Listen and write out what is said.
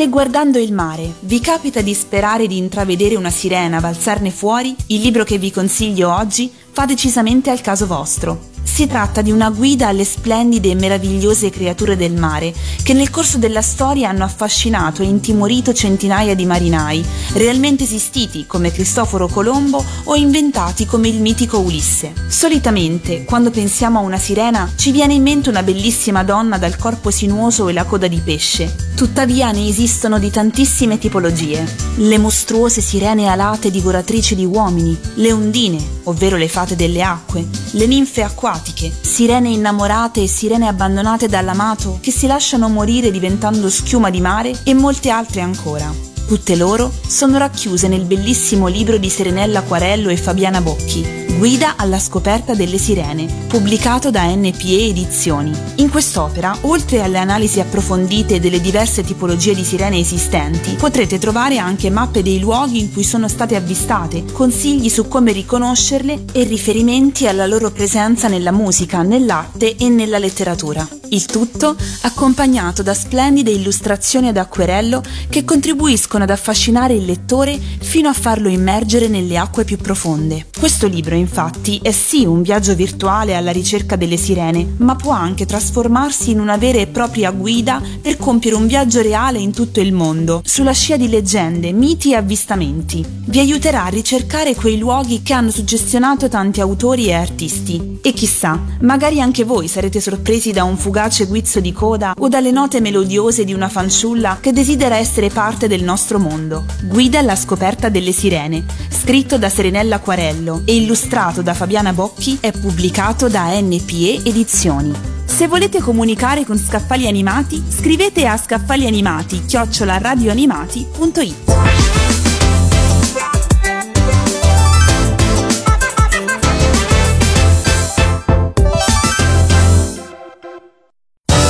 Se guardando il mare vi capita di sperare di intravedere una sirena balzarne fuori, il libro che vi consiglio oggi fa decisamente al caso vostro. Si tratta di una guida alle splendide e meravigliose creature del mare che nel corso della storia hanno affascinato e intimorito centinaia di marinai, realmente esistiti come Cristoforo Colombo o inventati come il mitico Ulisse. Solitamente, quando pensiamo a una sirena, ci viene in mente una bellissima donna dal corpo sinuoso e la coda di pesce. Tuttavia ne esistono di tantissime tipologie. Le mostruose sirene alate divoratrici di uomini, le ondine, ovvero le fate delle acque, le ninfe acquatiche, sirene innamorate e sirene abbandonate dall'amato che si lasciano morire diventando schiuma di mare e molte altre ancora. Tutte loro sono racchiuse nel bellissimo libro di Serenella Quarello e Fabiana Bocchi, Guida alla scoperta delle sirene, pubblicato da NPE Edizioni. In quest'opera, oltre alle analisi approfondite delle diverse tipologie di sirene esistenti, potrete trovare anche mappe dei luoghi in cui sono state avvistate, consigli su come riconoscerle e riferimenti alla loro presenza nella musica, nell'arte e nella letteratura. Il tutto accompagnato da splendide illustrazioni ad acquerello che contribuiscono ad affascinare il lettore fino a farlo immergere nelle acque più profonde. Questo libro, infatti, è sì un viaggio virtuale alla ricerca delle sirene, ma può anche trasformarsi in una vera e propria guida per compiere un viaggio reale in tutto il mondo, sulla scia di leggende, miti e avvistamenti. Vi aiuterà a ricercare quei luoghi che hanno suggestionato tanti autori e artisti. E chissà, magari anche voi sarete sorpresi da un fugace guizzo di coda o dalle note melodiose di una fanciulla che desidera essere parte del nostro mondo. Guida alla scoperta delle sirene, scritto da Serenella Quarello e illustrato da Fabiana Bocchi, è pubblicato da NPE Edizioni. Se volete comunicare con Scaffali Animati, scrivete a scaffalianimati-radioanimati.it.